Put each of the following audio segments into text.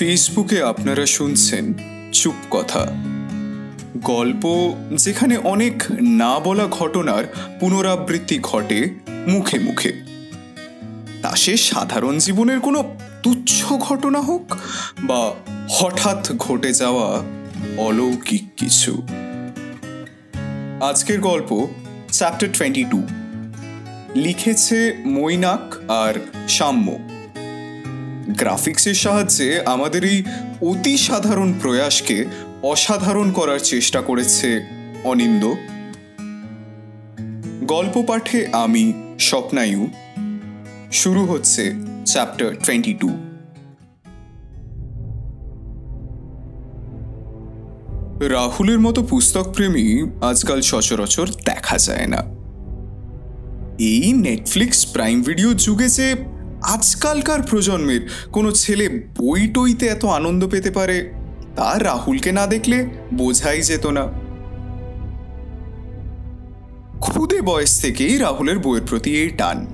ফেসবুকে আপনারা শুনছেন চুপ কথা। গল্প যেখানে অনেক না বলা ঘটনার পুনরাবৃত্তি ঘটে মুখে মুখে। তা সে সাধারণ জীবনের কোনো তুচ্ছ ঘটনা হোক বা হঠাৎ ঘটে যাওয়া অলৌকিক কিছু। আজকের গল্প চ্যাপ্টার টোয়েন্টি টু। লিখেছে মৈনাক আর সাম্য গ্রাফিক্সের সাহায্যে আমাদের এই অতি সাধারণ প্রয়াসকে অসাধারণ করার চেষ্টা করেছে অনিন্দ। গল্প পাঠে আমি স্বপ্নায়ু শুরু হচ্ছে চ্যাপ্টার টোয়েন্টি টু রাহুলের মতো পুস্তক প্রেমী আজকাল সচরাচর দেখা যায় না। এই নেটফ্লিক্স প্রাইম ভিডিও যুগে যে আজকালকার প্রজন্মের কোনো ছেলে বই টইতে এত আনন্দ পেতে পারে, তা রাহুলকে না দেখলে বোঝাই যেত না। খুদে বয়স থেকেই রাহুলের বইয়ের প্রতি এই টান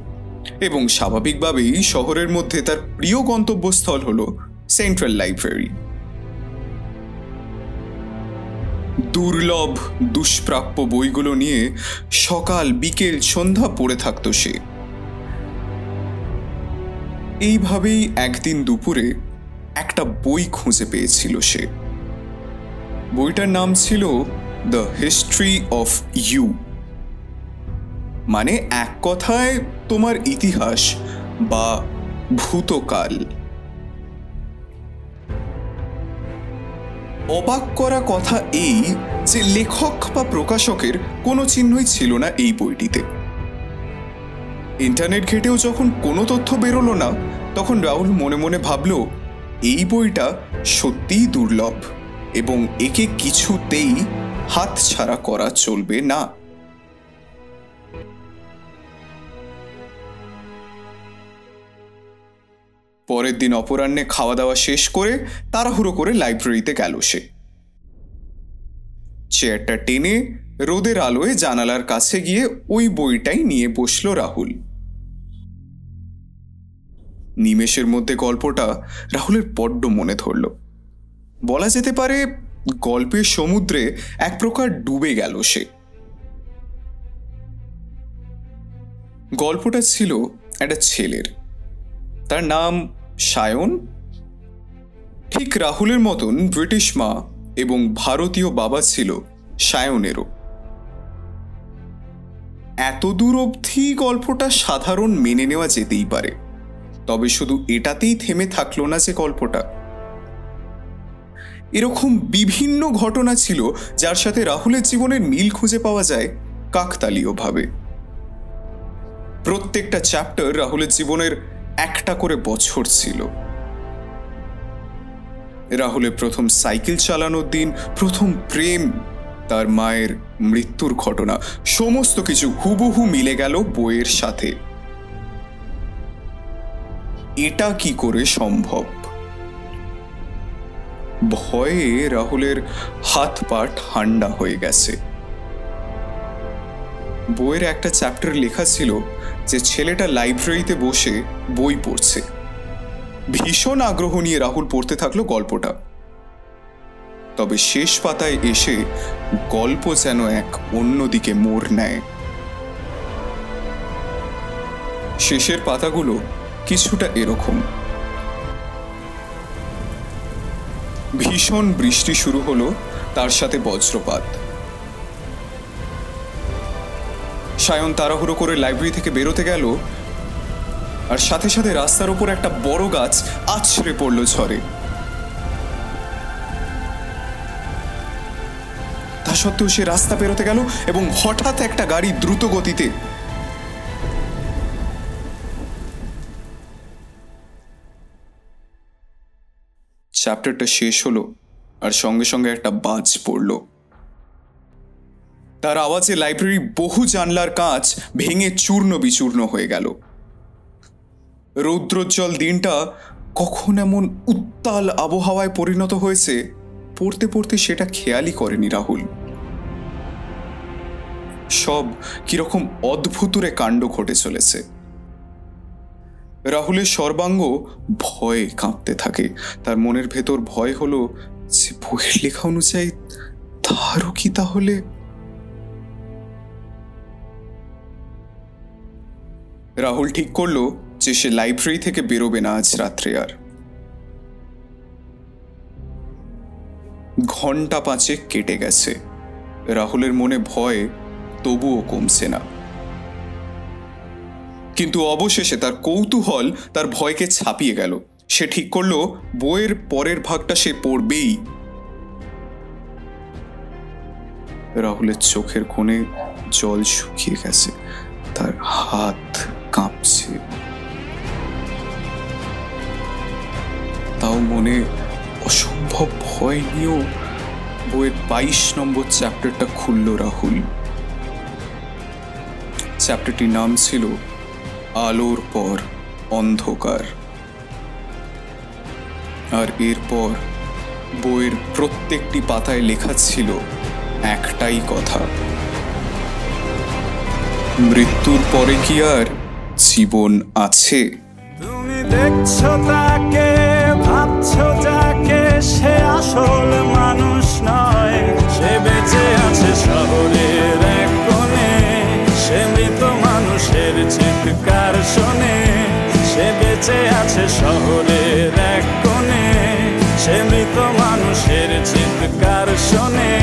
এবং স্বাভাবিকভাবেই শহরের মধ্যে তার প্রিয় গন্তব্যস্থল হল সেন্ট্রাল লাইব্রেরি। দুর্লভ, দুষ্প্রাপ্য বইগুলো নিয়ে সকাল বিকেল সন্ধ্যা পড়ে থাকতো সে। এইভাবেই একদিন দুপুরে একটা বই খুঁজে পেয়েছিল সে। বইটার নাম ছিল দ্য হিস্ট্রি অফ ইউ মানে এক কথায় তোমার ইতিহাস বা ভূতকাল। অবাক করা কথা এই যে লেখক বা প্রকাশকের কোনো চিহ্নই ছিল না এই বইটিতে। ইন্টারনেট ঘেটেও যখন কোনো তথ্য বেরোলো না, তখন রাহুল মনে মনে ভাবল, এই বইটা সত্যিই দুর্লভ এবং একে কিছুতেই হাত ছাড়া করা চলবে না। পরের দিন অপরাহ্নে খাওয়া দাওয়া শেষ করে তাড়াহুড়ো করে লাইব্রেরিতে গেল সে। চেয়ারটা টেনে রোদের আলোয় জানালার কাছে গিয়ে ওই বইটাই নিয়ে বসল রাহুল। নিমেষের মধ্যে গল্পটা রাহুলের বড্ড মনে ধরল। বলা যেতে পারে গল্পের সমুদ্রে এক প্রকার ডুবে গেল সে। গল্পটা ছিল একটা ছেলের। তার নাম সায়ন। ঠিক রাহুলের মতন ব্রিটিশ মা এবং ভারতীয় বাবা ছিল সায়নেরও। এত দূর অবধি গল্পটা সাধারণ মেনে নেওয়া যেতেই পারে। তবে শুধু এটাতেই থেমে থাকল না যে গল্পটা। এরকম বিভিন্ন ঘটনা ছিল যার সাথে রাহুলের জীবনের মিল খুঁজে পাওয়া যায় কাকতালীয়ভাবে। প্রত্যেকটা চ্যাপ্টার রাহুলের জীবনের একটা করে বছর ছিল। রাহুলের প্রথম সাইকেল চালানোর দিন, প্রথম প্রেম, তার মায়ের মৃত্যুর ঘটনা। সমস্ত কিছু হুবহু মিলে গেল বইয়ের সাথে। এটা কি করে সম্ভব? ভয়ে রাহুলের হাত পা ঠান্ডা হয়ে গেছে। বইয়ের একটা চ্যাপ্টার লেখা ছিল যে ছেলেটা লাইব্রেরিতে বসে বই পড়ছে। ভীষণ আগ্রহ নিয়ে রাহুল পড়তে থাকল গল্পটা। তবে শেষ পাতায় এসে গল্প যেন এক অন্যদিকে মোড় নেয়। শেষের পাতাগুলো কিছুটা এরকম। ভীষণ বৃষ্টি শুরু হলো, তার সাথে বজ্রপাত। সায়ন তাড়াহুড়ো করে লাইব্রেরি থেকে বেরোতে গেল আর সাথে সাথে রাস্তার উপর একটা বড় গাছ আছড়ে পড়ল ঝড়ে। তা সত্ত্বেও সে রাস্তা বেরোতে গেল এবং হঠাৎ একটা গাড়ি দ্রুত গতিতে চ্যাপ্টারটা শেষ হলো আর সঙ্গে সঙ্গে একটা বাজ পড়ল। তার আওয়াজে লাইব্রেরি বহু জানলার কাঁচ ভেঙে চূর্ণ বিচূর্ণ হয়ে গেল। রৌদ্রোজ্জ্বল দিনটা কখন এমন উত্তাল আবহাওয়ায় পরিণত হয়েছে? পড়তে পড়তে সেটা খেয়ালই করেনি রাহুল। সব কীরকম অদ্ভুতুরে কাণ্ড ঘটে চলেছে। রাহুলের সর্বাঙ্গ ভয়ে কাঁপতে থাকে। তার মনের ভেতর ভয় হলো যে বইয়ের লেখা অনুযায়ী তারও কি তাহলে? রাহুল ঠিক করল যে সে লাইব্রেরি থেকে বেরোবে না আজ রাত্রে আর। ঘণ্টা পাঁচেক কেটে গেছে। রাহুলের মনে ভয়, তবুও কমছে না। কিন্তু অবশেষে তার কৌতূহল তার ভয়কে ছাপিয়ে গেল। সে ঠিক করল, বইয়ের পরের ভাগটা সে পড়বেই। রাহুলের চোখের কোণে জল শুকিয়ে গেছে। তার হাত কাঁপছে। তাও মনে অসম্ভব ভয় নিয়েও বইয়ের বাইশ নম্বর চ্যাপ্টারটা খুলল রাহুল। চ্যাপ্টারটির নাম ছিল আলোর পর অন্ধকার। আর এরপর বইয়ের প্রত্যেকটি পাতায় লেখা ছিল একটাই কথা। মৃত্যুর পরে কি আর জীবন আছে? তুমি দেখছ তাকে। ভাবছ যাকে সে আসল মানুষ নয়। সে বেঁচে আছে শহরের এক কোণে, সে মৃত মানুষের চিৎকার শোনে। সে বেঁচে আছে শহরের এক কোণে, সে মৃত মানুষের চিৎকার শোনে।